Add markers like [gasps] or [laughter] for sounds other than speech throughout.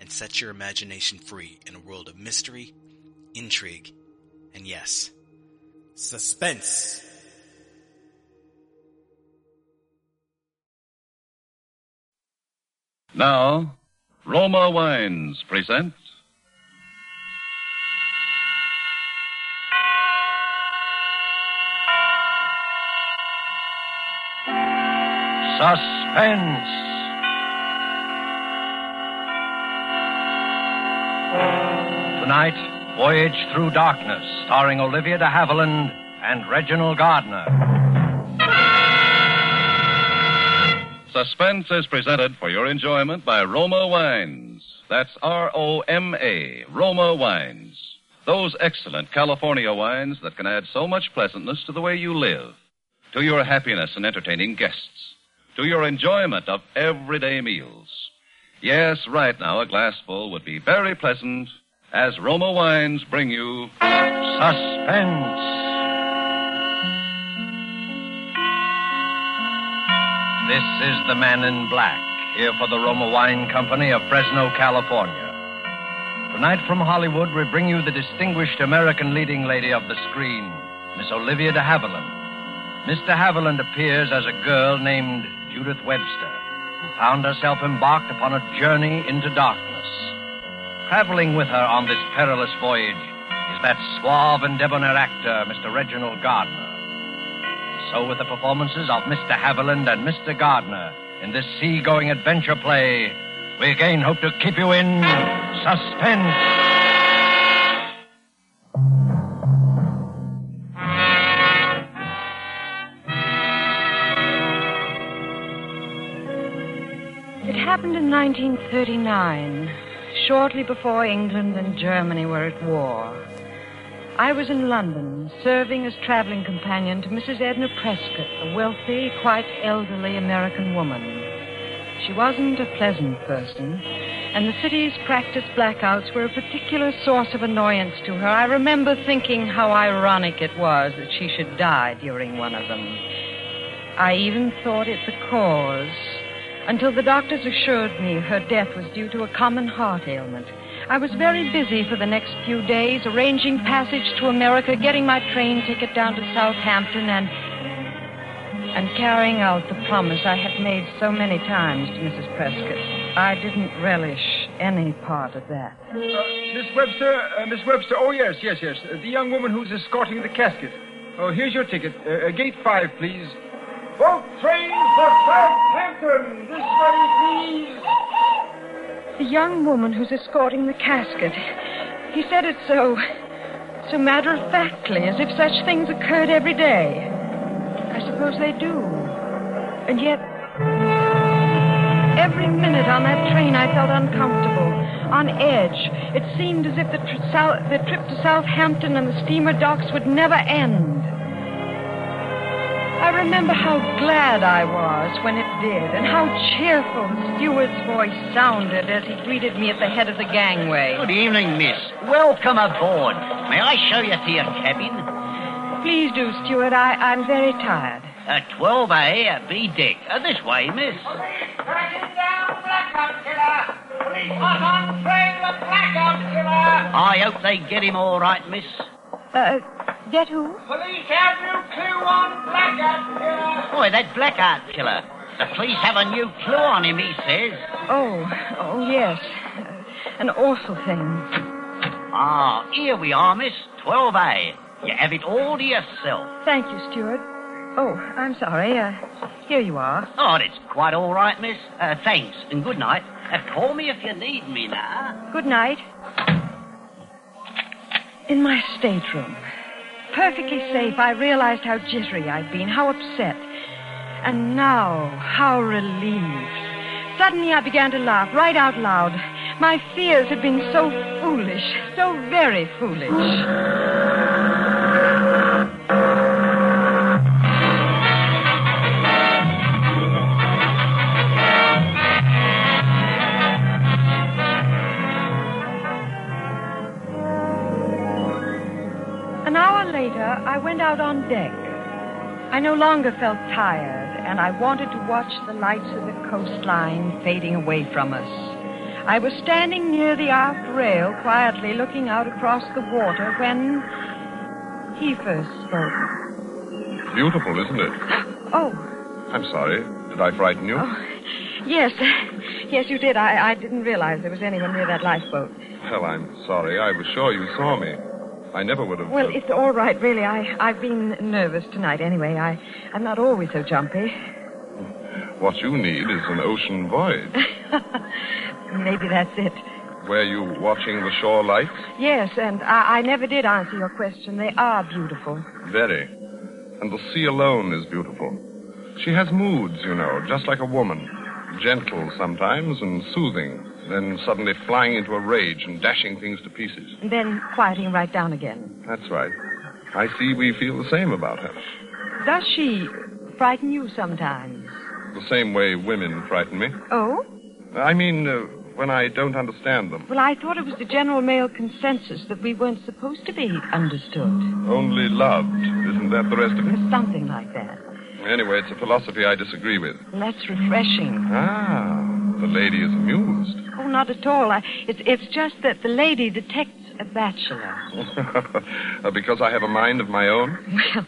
and set your imagination free in a world of mystery, intrigue, and yes, suspense. Now, Roma Wines present Suspense. Tonight, Voyage Through Darkness, starring Olivia de Havilland and Reginald Gardiner. Suspense is presented for your enjoyment by Roma Wines. That's R O M A, Roma Wines. Those excellent California wines that can add so much pleasantness to the way you live, to your happiness in entertaining guests, to your enjoyment of everyday meals. Yes, right now a glassful would be very pleasant as Roma Wines bring you Suspense. This is the Man in Black, here for the Roma Wine Company of Fresno, California. Tonight from Hollywood, we bring you the distinguished American leading lady of the screen, Miss Olivia de Havilland. Miss de Havilland appears as a girl named Judith Webster, who found herself embarked upon a journey into darkness. Traveling with her on this perilous voyage is that suave and debonair actor, Mr. Reginald Gardiner. So, with the performances of Mr. Havilland and Mr. Gardiner in this sea-going adventure play, we again hope to keep you in suspense. It happened in 1939, shortly before England and Germany were at war. I was in London, serving as traveling companion to Mrs. Edna Prescott, a wealthy, quite elderly American woman. She wasn't a pleasant person, and the city's practiced blackouts were a particular source of annoyance to her. I remember thinking how ironic it was that she should die during one of them. I even thought it the cause, until the doctors assured me her death was due to a common heart ailment. I was very busy for the next few days, arranging passage to America, getting my train ticket down to Southampton, and and carrying out the promise I had made so many times to Mrs. Prescott. I didn't relish any part of that. Uh, Miss Webster, uh, Miss Webster. Oh, yes, yes, yes. The young woman who's escorting the casket. Oh, here's your ticket. Uh, uh, gate five, please. For Southampton. This way, please. The young woman who's escorting the casket. He said it so. so matter of factly, as if such things occurred every day. I suppose they do. And yet, every minute on that train I felt uncomfortable, on edge. It seemed as if the, tr- sou- the trip to Southampton and the steamer docks would never end. I remember how glad I was when it did, and how cheerful the steward's voice sounded as he greeted me at the head of the gangway. Good evening, miss. Welcome aboard. May I show you to your cabin? Please do, steward. I, I'm very tired. Uh, 12A at B deck. Uh, this way, miss. Tracking down blackout killer! Police hot on train with blackout killer! I hope they get him all right, miss. Uh, get who? Police have new clue on blackout killer! Boy, that blackout killer. The police have a new clue on him, he says. Oh, oh, yes. Uh, an awful thing. Ah, here we are, miss. 12A. You have it all to yourself. Thank you, steward. Oh, I'm sorry. Uh, here you are. Oh, it's quite all right, miss. Uh, thanks, and good night. Uh, call me if you need me now. Good night. In my stateroom, perfectly safe, I realized how jittery I'd been, how upset. And now, how relieved. Suddenly, I began to laugh right out loud. My fears had been so foolish, so very foolish. I went out on deck. I no longer felt tired, and I wanted to watch the lights of the coastline fading away from us. I was standing near the aft rail, quietly looking out across the water when he first spoke. Beautiful, isn't it? Oh, I'm sorry. Did I frighten you? oh, yes, yes, you did. I, I didn't realize there was anyone near that lifeboat. Well, I'm sorry. I was sure you saw me. I never would have. Well, it's all right, really. I, I've been nervous tonight anyway. I, I'm not always so jumpy. What you need is an ocean voyage. [laughs] Maybe that's it. Were you watching the shore lights? Yes, and I, I never did answer your question. They are beautiful. Very. And the sea alone is beautiful. She has moods, you know, just like a woman. Gentle sometimes and soothing, then suddenly flying into a rage and dashing things to pieces. And then quieting right down again. That's right. I see we feel the same about her. Does she frighten you sometimes? The same way women frighten me. Oh? I mean, uh, when I don't understand them. Well, I thought it was the general male consensus that we weren't supposed to be understood. Only loved. Isn't that the rest of it? Something like that. Anyway, it's a philosophy I disagree with. Well, that's refreshing. Ah, the lady is amused. Oh, not at all. I, it's, it's just that the lady detects a bachelor. [laughs] Uh, because I have a mind of my own? Well,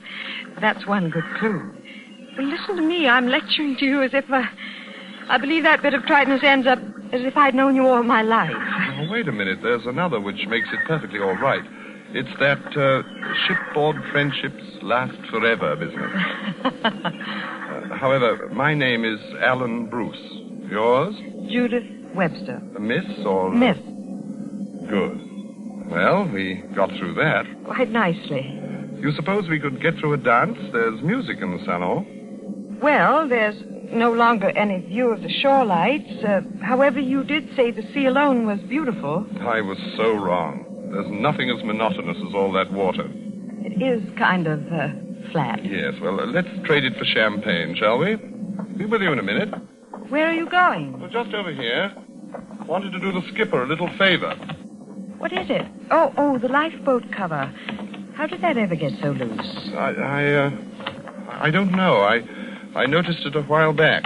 that's one good clue. Well, listen to me. I'm lecturing to you as if uh, I believe that bit of triteness ends up as if I'd known you all my life. Oh, wait a minute. There's another which makes it perfectly all right. It's that uh, shipboard friendships last forever business. [laughs] Uh, however, my name is Alan Bruce. Yours? Judith Webster. Miss or? Miss. Good. Well, we got through that. Quite nicely. You suppose we could get through a dance? There's music in the salon. Well, there's no longer any view of the shore lights. Uh, however, you did say the sea alone was beautiful. I was so wrong. There's nothing as monotonous as all that water. It is kind of uh, flat. Yes, well, uh, let's trade it for champagne, shall we? Be with you in a minute. Where are you going? Well, just over here. Wanted to do the skipper a little favor. What is it? Oh, oh, the lifeboat cover. How did that ever get so loose? I, I, uh, I don't know. I, I noticed it a while back.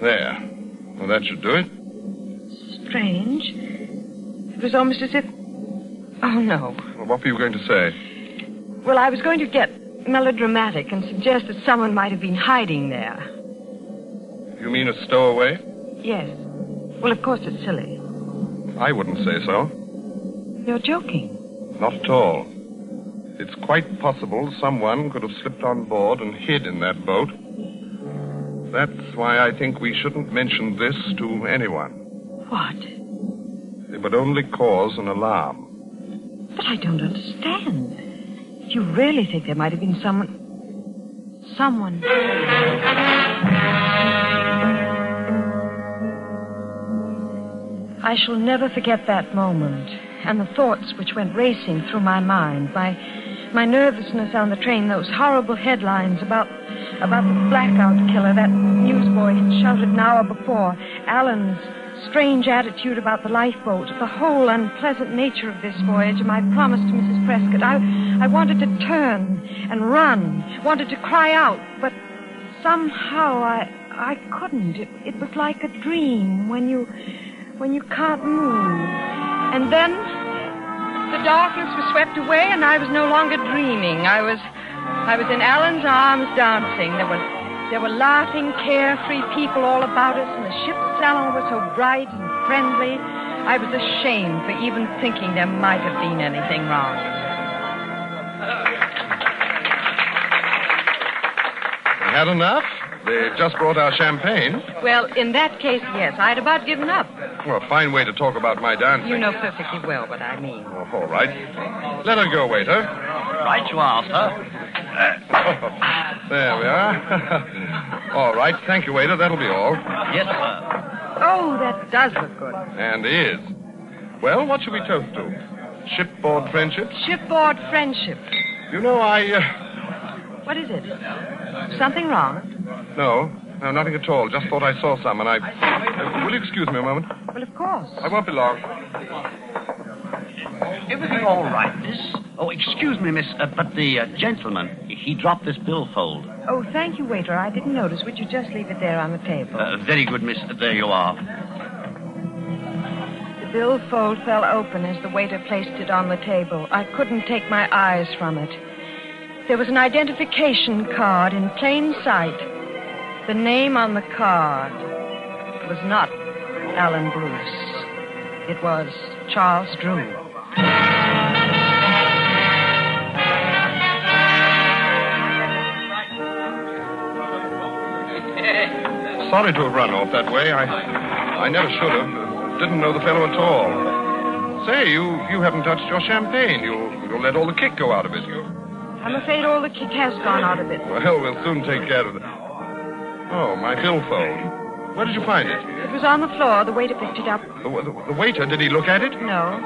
There. Well, that should do it. Strange. It was almost as if. Oh, no. Well, what were you going to say? Well, I was going to get melodramatic and suggest that someone might have been hiding there. You mean a stowaway? Yes. Well, of course it's silly. I wouldn't say so. You're joking. Not at all. It's quite possible someone could have slipped on board and hid in that boat. That's why I think we shouldn't mention this to anyone. What? It would only cause an alarm. But I don't understand. You really think there might have been someone. Someone. I shall never forget that moment and the thoughts which went racing through my mind. My, my nervousness on the train, those horrible headlines about, about the blackout killer that newsboy had shouted an hour before, Alan's strange attitude about the lifeboat, the whole unpleasant nature of this voyage, and my promise to Mrs. Prescott. I, I wanted to turn and run, wanted to cry out, but somehow I, I couldn't. It, it was like a dream when you, when you can't move. And then the darkness was swept away, and I was no longer dreaming. I was, I was in Alan's arms dancing. There was, there were laughing, carefree people all about us, and the ship's salon was so bright and friendly. I was ashamed for even thinking there might have been anything wrong. Had enough? They just brought our champagne. Well, in that case, yes, I'd about given up. Well, a fine way to talk about my dancing. You know perfectly well what I mean. Oh, all right. Let her go, waiter. Right you are, sir. [laughs] there we are. [laughs] all right. Thank you, waiter. That'll be all. Yes, sir. Oh, that does look good. And is. Well, what should we toast to? Shipboard friendship? Shipboard friendship. You know, I. Uh... What is it? Something wrong? No, no, nothing at all. Just thought I saw some, and I. Uh, will you excuse me a moment? Well, of course. I won't be long. Everything all right, miss? Oh, excuse me, miss, uh, but the uh, gentleman, he dropped this billfold. Oh, thank you, waiter. I didn't notice. Would you just leave it there on the table? Uh, very good, miss. There you are. The billfold fell open as the waiter placed it on the table. I couldn't take my eyes from it. There was an identification card in plain sight. The name on the card was not Alan Bruce. It was Charles Drew. Sorry to have run off that way. I, I never should have. Didn't know the fellow at all. Say, you, you haven't touched your champagne. You'll, you'll let all the kick go out of it. You... I'm afraid all the kick has gone out of it. Well, we'll soon take care of it. Oh, my billfold. Where did you find it? It was on the floor. The waiter picked it up. The, the, the waiter, did he look at it? No.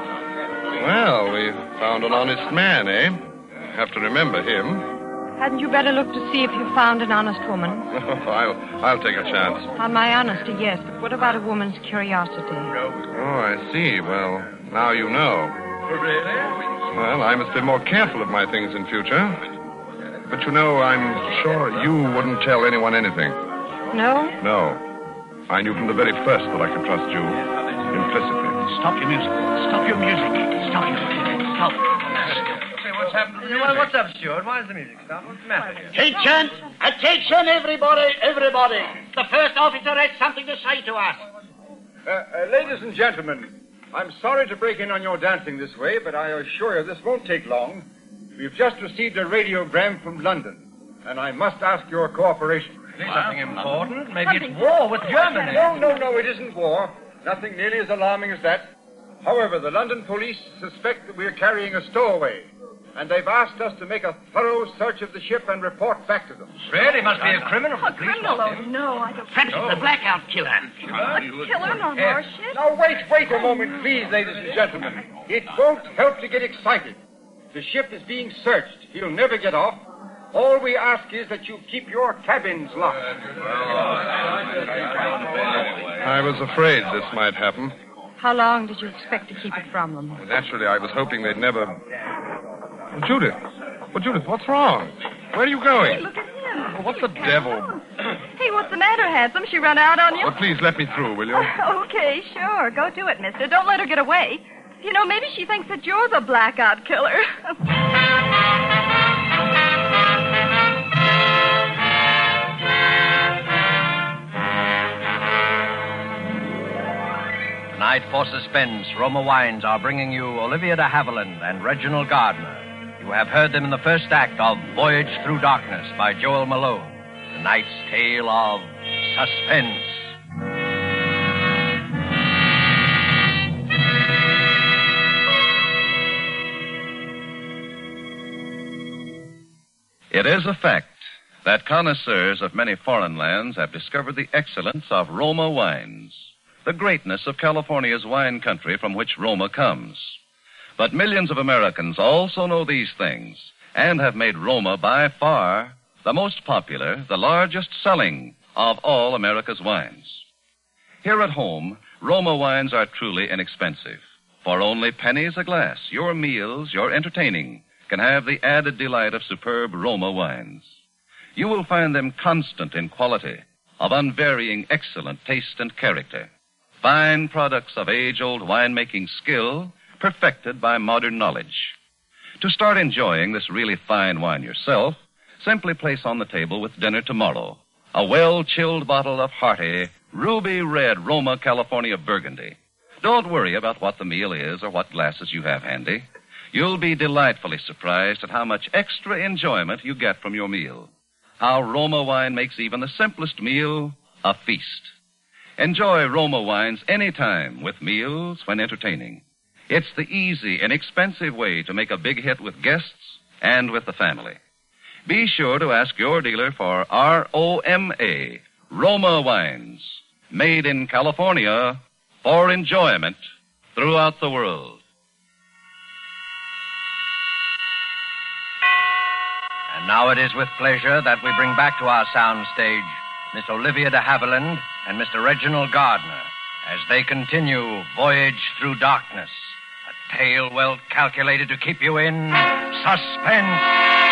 Well, we found an honest man, eh? Have to remember him. Hadn't you better look to see if you found an honest woman? [laughs] I'll, I'll take a chance. On my honesty, yes. But what about a woman's curiosity? Oh, I see. Well, now you know. Really? Well, I must be more careful of my things in future. But you know, I'm sure you wouldn't tell anyone anything. No? No. I knew from the very first that I could trust you implicitly. Stop your music. Stop your music. Stop your Stop. What's happened? Well, what's up, steward? Why is the music stop? What's the matter here? Attention! Attention, everybody! Everybody! The first officer has something to say to us. Uh, uh, ladies and gentlemen, I'm sorry to break in on your dancing this way, but I assure you this won't take long. We've just received a radiogram from London, and I must ask your cooperation. Something important? Maybe it's war with Germany. No, no, no, it isn't war. Nothing nearly as alarming as that. However, the London police suspect that we're carrying a stowaway, and they've asked us to make a thorough search of the ship and report back to them. Really? Must be a criminal. A criminal? Oh, no, I don't. Perhaps it's the blackout killer. A killer on our ship? Now, wait, wait a moment, please, ladies and gentlemen. It won't help to get excited. The ship is being searched. He'll never get off. All we ask is that you keep your cabins locked. I was afraid this might happen. How long did you expect to keep it from them? Naturally, I was hoping they'd never. Judith! Well, Judith, what's wrong? Where are you going? Look at him. Well, what the devil? Hey, what's the matter, handsome? She run out on you? Well, please let me through, will you? [laughs] okay, sure. Go to it, mister. Don't let her get away. You know, maybe she thinks that you're the blackout killer. [laughs] Tonight for Suspense, Roma Wines are bringing you Olivia de Havilland and Reginald Gardiner. You have heard them in the first act of Voyage Through Darkness by Joel Malone, tonight's tale of suspense. It is a fact that connoisseurs of many foreign lands have discovered the excellence of Roma wines, the greatness of California's wine country from which Roma comes. But millions of Americans also know these things and have made Roma by far the most popular, the largest selling of all America's wines. Here at home, Roma wines are truly inexpensive. For only pennies a glass, your meals, your entertaining can have the added delight of superb Roma wines. You will find them constant in quality, of unvarying excellent taste and character. Fine products of age old winemaking skill, perfected by modern knowledge. To start enjoying this really fine wine yourself, simply place on the table with dinner tomorrow a well chilled bottle of hearty, ruby red Roma California Burgundy. Don't worry about what the meal is or what glasses you have handy. You'll be delightfully surprised at how much extra enjoyment you get from your meal. How Roma wine makes even the simplest meal a feast. Enjoy Roma wines anytime with meals when entertaining. It's the easy, inexpensive way to make a big hit with guests and with the family. Be sure to ask your dealer for R-O-M-A, Roma wines. Made in California for enjoyment throughout the world. And now it is with pleasure that we bring back to our sound stage Miss Olivia de Havilland and Mr. Reginald Gardiner as they continue Voyage Through Darkness, a tale well calculated to keep you in suspense.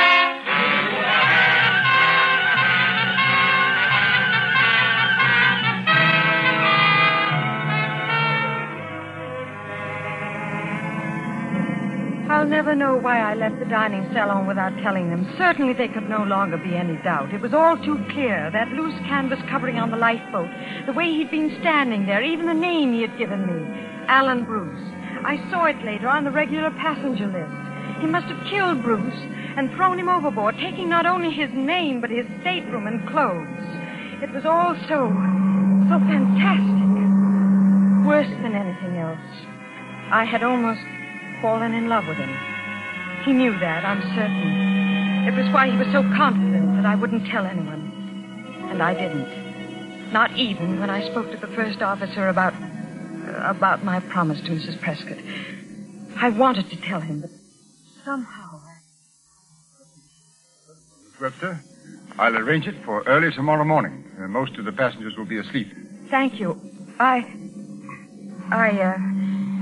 Never know why I left the dining salon without telling them. Certainly there could no longer be any doubt. It was all too clear. That loose canvas covering on the lifeboat, the way he'd been standing there, even the name he had given me, Alan Bruce. I saw it later on the regular passenger list. He must have killed Bruce and thrown him overboard, taking not only his name, but his stateroom and clothes. It was all so, so fantastic. Worse than anything else. I had almost fallen in love with him. He knew that, I'm certain. It was why he was so confident that I wouldn't tell anyone. And I didn't. Not even when I spoke to the first officer about about my promise to Mrs. Prescott. I wanted to tell him, but somehow I... Webster, I'll arrange it for early tomorrow morning. Uh, most of the passengers will be asleep. Thank you. I I uh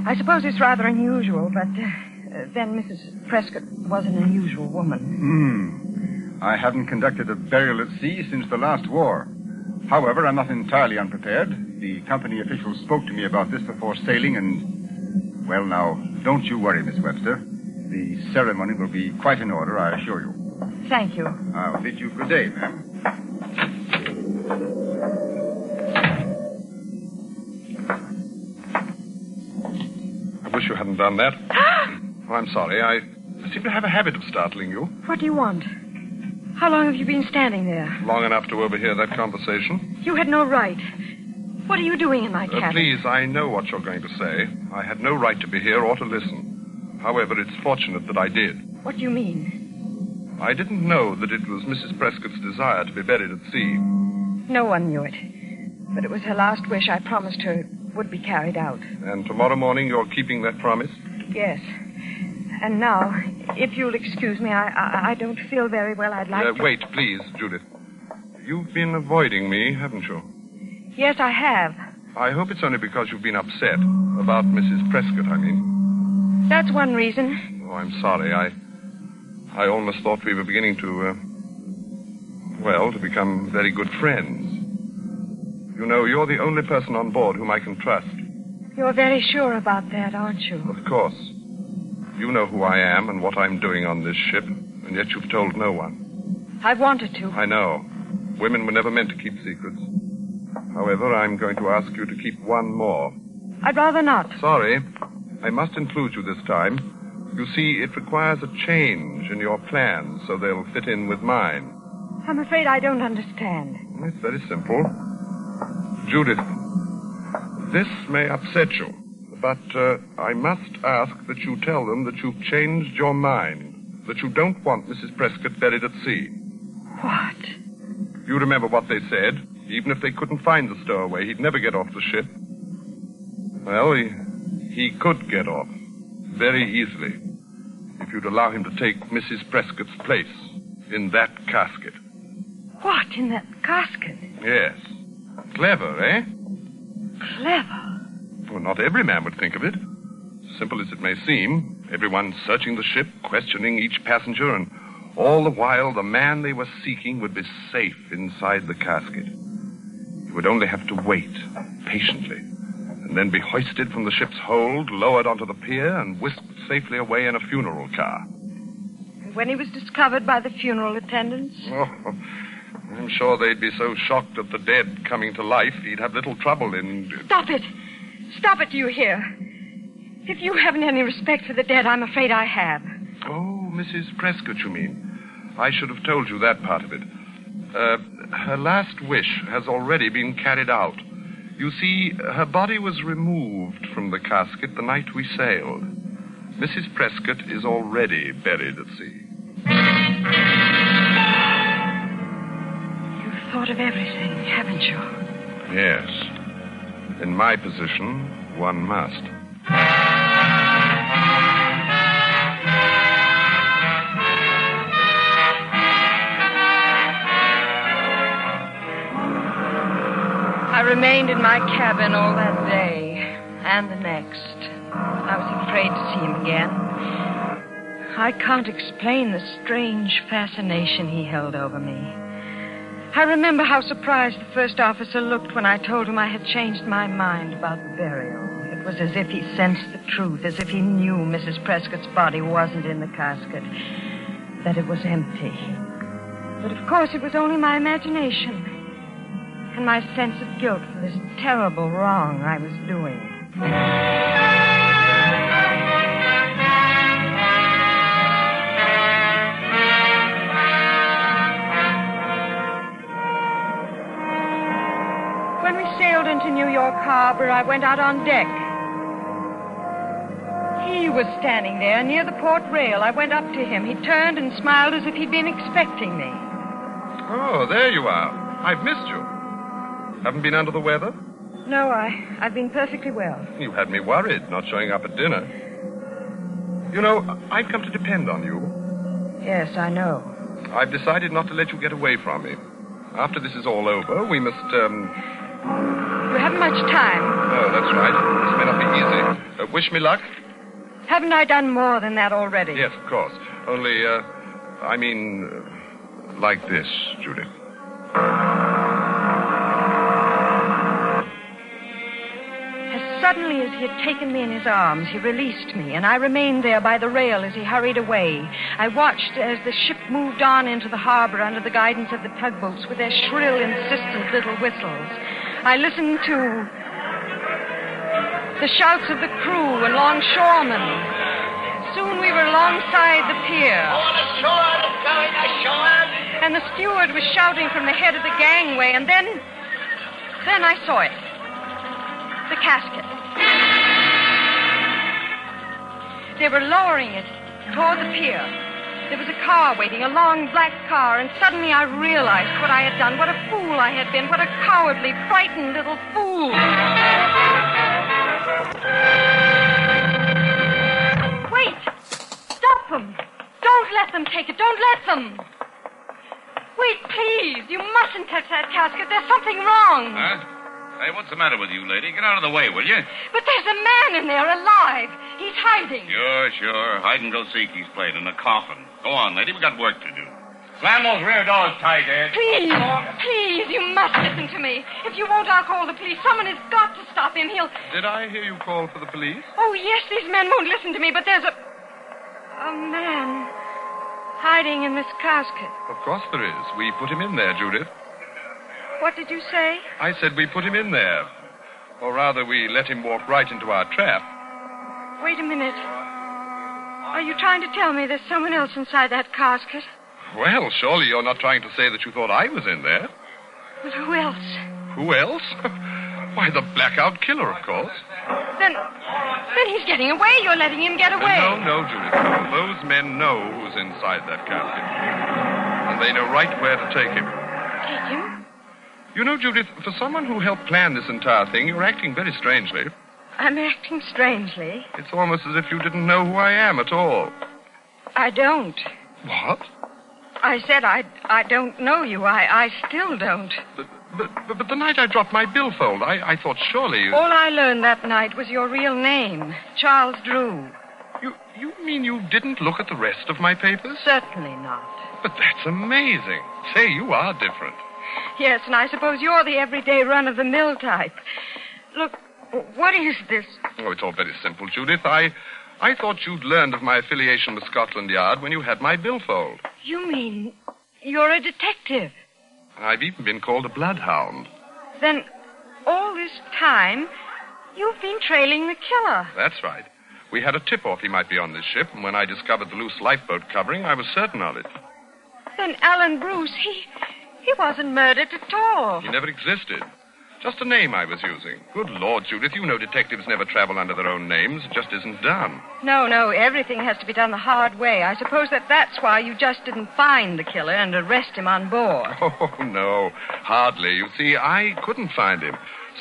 I suppose it's rather unusual, but uh, then Mrs. Prescott was an unusual woman. Hmm. I haven't conducted a burial at sea since the last war. However, I'm not entirely unprepared. The company officials spoke to me about this before sailing, and. Well, now, don't you worry, Miss Webster. The ceremony will be quite in order, I assure you. Thank you. I'll bid you good day, ma'am. Wish you hadn't done that. oh, [gasps] I'm sorry. I seem to have a habit of startling you. What do you want? How long have you been standing there? Long enough to overhear that conversation. You had no right. What are you doing in my Uh, cabin? please, I know what you're going to say. I had no right to be here or to listen. However, it's fortunate that I did. What do you mean? I didn't know that it was Mrs. Prescott's desire to be buried at sea. No one knew it. But it was her last wish I promised her would be carried out. And tomorrow morning you're keeping that promise? Yes. And now, if you'll excuse me, I, I, I don't feel very well. I'd like Uh, to... wait, please, Judith. You've been avoiding me, haven't you? Yes, I have. I hope it's only because you've been upset. About Mrs. Prescott, I mean. That's one reason. Oh, I'm sorry. I. I almost thought we were beginning to. Uh, well, to become very good friends. You know, you're the only person on board whom I can trust. You're very sure about that, aren't you? Of course. You know who I am and what I'm doing on this ship, and yet you've told no one. I've wanted to. I know. Women were never meant to keep secrets. However, I'm going to ask you to keep one more. I'd rather not. Sorry. I must include you this time. You see, it requires a change in your plans so they'll fit in with mine. I'm afraid I don't understand. It's very simple. Judith, this may upset you, but uh, I must ask that you tell them that you've changed your mind, that you don't want Mrs. Prescott buried at sea. What? You remember what they said? Even if they couldn't find the stowaway, he'd never get off the ship. Well, he, he could get off. Very easily. If you'd allow him to take Mrs. Prescott's place in that casket. What, in that casket? Yes. Clever, eh? Clever. Well, not every man would think of it. Simple as it may seem, everyone searching the ship, questioning each passenger, and all the while the man they were seeking would be safe inside the casket. He would only have to wait patiently, and then be hoisted from the ship's hold, lowered onto the pier, and whisked safely away in a funeral car. And when he was discovered by the funeral attendants? [laughs] Oh, I'm sure they'd be so shocked at the dead coming to life, he'd have little trouble in. Stop it! Stop it, do you hear? If you haven't any respect for the dead, I'm afraid I have. Oh, Mrs. Prescott, you mean? I should have told you that part of it. Uh, her last wish has already been carried out. You see, her body was removed from the casket the night we sailed. Mrs. Prescott is already buried at sea. Thought of everything, haven't you? Yes. In my position, one must. I remained in my cabin all that day and the next. I was afraid to see him again. I can't explain the strange fascination he held over me. I remember how surprised the first officer looked when I told him I had changed my mind about the burial. It was as if he sensed the truth, as if he knew Mrs. Prescott's body wasn't in the casket, that it was empty. But of course, it was only my imagination and my sense of guilt for this terrible wrong I was doing. New York Harbor, I went out on deck. He was standing there near the port rail. I went up to him. He turned and smiled as if he'd been expecting me. Oh, there you are. I've missed you. Haven't been under the weather? No, I, I've been perfectly well. You had me worried, not showing up at dinner. You know, I've come to depend on you. Yes, I know. I've decided not to let you get away from me. After this is all over, we must, um. You haven't much time. Oh, that's right. This may not be easy. Uh, wish me luck? Haven't I done more than that already? Yes, of course. Only, uh, I mean, uh, like this, Judith. As suddenly as he had taken me in his arms, he released me, and I remained there by the rail as he hurried away. I watched as the ship moved on into the harbor under the guidance of the tugboats with their shrill, insistent little whistles. I listened to the shouts of the crew and longshoremen. Soon we were alongside the pier. And the steward was shouting from the head of the gangway, and then. Then I saw it. The casket. They were lowering it toward the pier. There was a car waiting, a long black car, and suddenly I realized what I had done, what a fool I had been, what a cowardly, frightened little fool. Wait! Stop them! Don't let them take it! Don't let them! Wait, please! You mustn't touch that casket. There's something wrong. Huh? Hey, what's the matter with you, lady? Get out of the way, will you? But there's a man in there alive. He's hiding. Sure, sure. Hide and go seek he's played in a coffin. Go on, lady. We've got work to do. Slam those rear doors tight, Ed. Please, please, you must listen to me. If you won't, I'll call the police. Someone has got to stop him. He'll. Did I hear you call for the police? Oh, yes, these men won't listen to me, but there's a. a man hiding in this casket. Of course there is. We put him in there, Judith. What did you say? I said we put him in there. Or rather, we let him walk right into our trap. Wait a minute. Are you trying to tell me there's someone else inside that casket? Well, surely you're not trying to say that you thought I was in there. Well, who else? Who else? [laughs] Why, the blackout killer, of course. Then. then he's getting away. You're letting him get away. No, no, Judith. No. Those men know who's inside that casket. And they know right where to take him. Take him? You know, Judith, for someone who helped plan this entire thing, you're acting very strangely. I'm acting strangely. It's almost as if you didn't know who I am at all. I don't. What? I said I I don't know you. I I still don't. But, but, but the night I dropped my billfold, I, I thought surely you... All I learned that night was your real name, Charles Drew. You, you mean you didn't look at the rest of my papers? Certainly not. But that's amazing. Say, you are different. Yes, and I suppose you're the everyday run of the mill type. Look, what is this? Oh, it's all very simple, Judith. I, I thought you'd learned of my affiliation with Scotland Yard when you had my billfold. You mean you're a detective? I've even been called a bloodhound. Then all this time you've been trailing the killer. That's right. We had a tip-off he might be on this ship, and when I discovered the loose lifeboat covering, I was certain of it. Then Alan Bruce, he he wasn't murdered at all. He never existed. Just a name I was using. Good Lord, Judith, you know detectives never travel under their own names. It just isn't done. No, no, everything has to be done the hard way. I suppose that that's why you just didn't find the killer and arrest him on board. [laughs] Oh, no. Hardly. You see, I couldn't find him.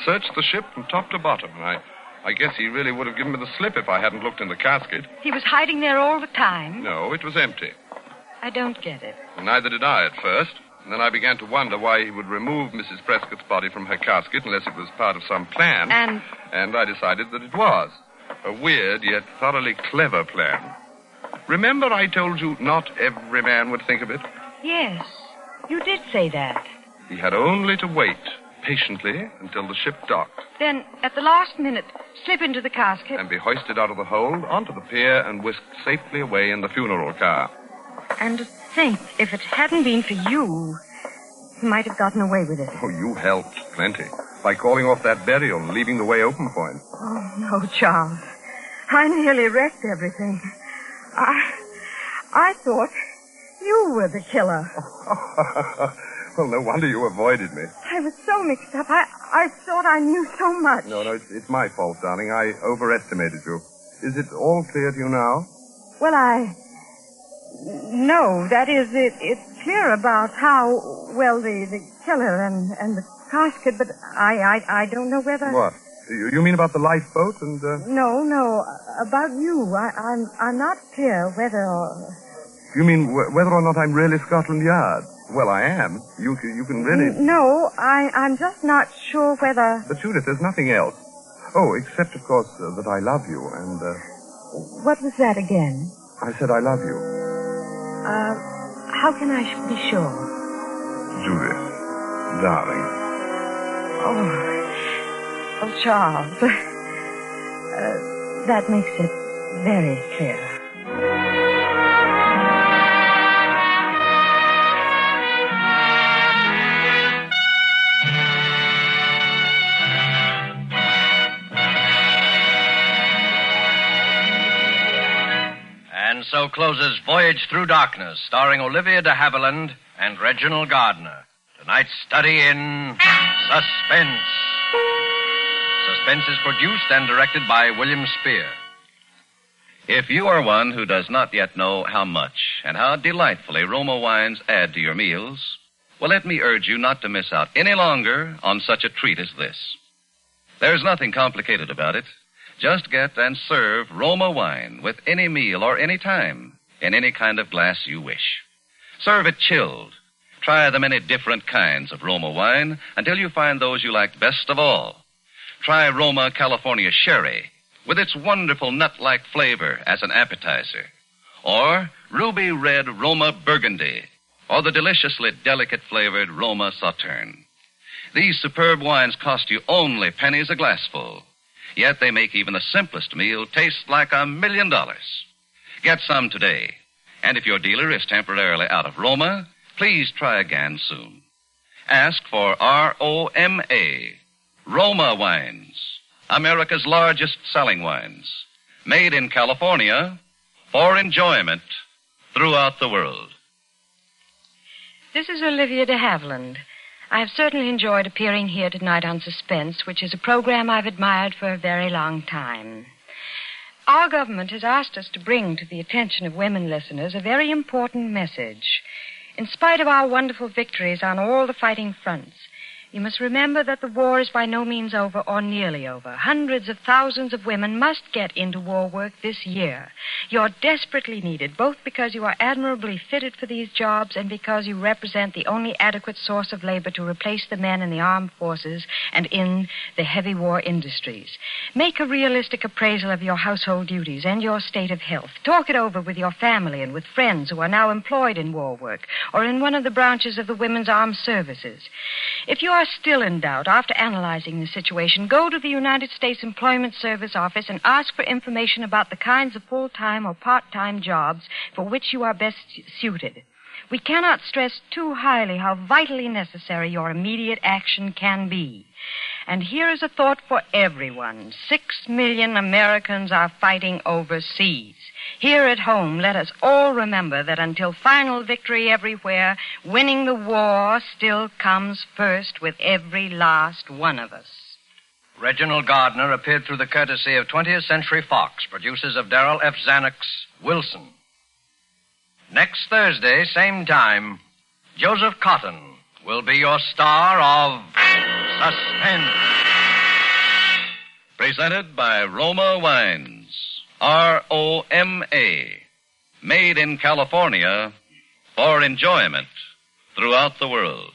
searched the ship from top to bottom. And I, I guess he really would have given me the slip if I hadn't looked in the casket. He was hiding there all the time. No, it was empty. I don't get it. Neither did I at first. And then I began to wonder why he would remove Mrs. Prescott's body from her casket unless it was part of some plan. And And I decided that it was. A weird yet thoroughly clever plan. Remember I told you not every man would think of it? yes, you did say that. He had only to wait patiently until the ship docked Then, at the last minute, slip into the casket. and be hoisted out of the hold onto the pier and whisked safely away in the funeral car. And think, if it hadn't been for you, he might have gotten away with it. Oh, you helped plenty by calling off that burial and leaving the way open for him. Oh, no, Charles. I nearly wrecked everything. I. I thought you were the killer. [laughs] well, no wonder you avoided me. I was so mixed up. I, I thought I knew so much. No, no, it's, it's my fault, darling. I overestimated you. Is it all clear to you now? Well, I. No, that is, it, it's clear about how, well, the, the killer and, and the casket, but I, I, I don't know whether. What? You, you mean about the lifeboat and, uh, No, no, about you. I, I'm, I'm not clear whether or. you mean wh- whether or not I'm really Scotland Yard? Well, I am. You, you can really... No, I, I'm just not sure whether. But Judith, there's nothing else. Oh, except, of course, uh, that I love you, and, uh, What was that again? I said I love you. Uh, how can I sh- be sure? Judith, darling. Oh, oh, Charles. [laughs] uh, that makes it very clear. So closes Voyage Through Darkness, starring Olivia de Havilland and Reginald Gardiner. Tonight's study in suspense. Suspense is produced and directed by William Spier. If you are one who does not yet know how much and how delightfully Roma wines add to your meals, well, let me urge you not to miss out any longer on such a treat as this. There's nothing complicated about it. Just get and serve Roma wine with any meal or any time in any kind of glass you wish. Serve it chilled. Try the many different kinds of Roma wine until you find those you like best of all. Try Roma California Sherry with its wonderful nut-like flavor as an appetizer. Or Ruby Red Roma Burgundy or the deliciously delicate flavored Roma Sauterne. These superb wines cost you only pennies a glassful. Yet they make even the simplest meal taste like a million dollars. Get some today. And if your dealer is temporarily out of Roma, please try again soon. Ask for R-O-M-A, Roma Wines, America's largest selling wines, made in California for enjoyment throughout the world. This is Olivia de Havilland. I have certainly enjoyed appearing here tonight on Suspense, which is a program I've admired for a very long time. Our government has asked us to bring to the attention of women listeners a very important message. In spite of our wonderful victories on all the fighting fronts, you must remember that the war is by no means over or nearly over. Hundreds of thousands of women must get into war work this year. You're desperately needed, both because you are admirably fitted for these jobs and because you represent the only adequate source of labor to replace the men in the armed forces and in the heavy war industries. Make a realistic appraisal of your household duties and your state of health. Talk it over with your family and with friends who are now employed in war work or in one of the branches of the Women's Armed Services. If you are still in doubt after analyzing the situation, go to the United States Employment Service office and ask for information about the kinds of full-time or part-time jobs for which you are best suited. We cannot stress too highly how vitally necessary your immediate action can be. And here is a thought for everyone. Six million Americans are fighting overseas. Here at home, let us all remember that until final victory everywhere, winning the war still comes first with every last one of us. Reginald Gardiner appeared through the courtesy of 20th Century Fox, producers of Darryl F. Zanuck's Wilson. Next Thursday, same time, Joseph Cotten will be your star of Suspense. Presented by Roma Wines. R O M A. Made in California for enjoyment throughout the world.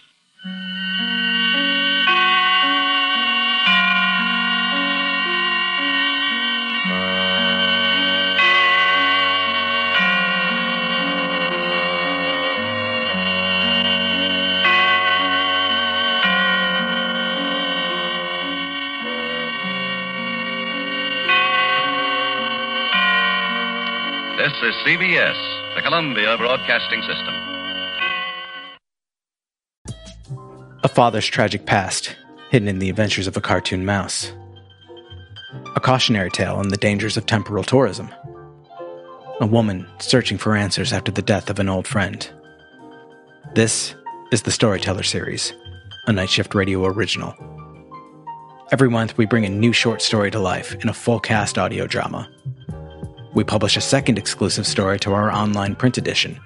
This is CBS, the Columbia Broadcasting System. A father's tragic past, hidden in the adventures of a cartoon mouse. A cautionary tale on the dangers of temporal tourism. A woman searching for answers after the death of an old friend. This is the Storyteller Series, a Night Shift Radio original. Every month, we bring a new short story to life in a full cast audio drama. We publish a second exclusive story to our online print edition,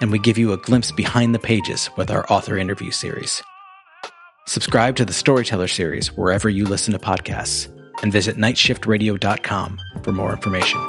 and we give you a glimpse behind the pages with our author interview series. Subscribe to the Storyteller series wherever you listen to podcasts and visit nightshiftradio.com for more information.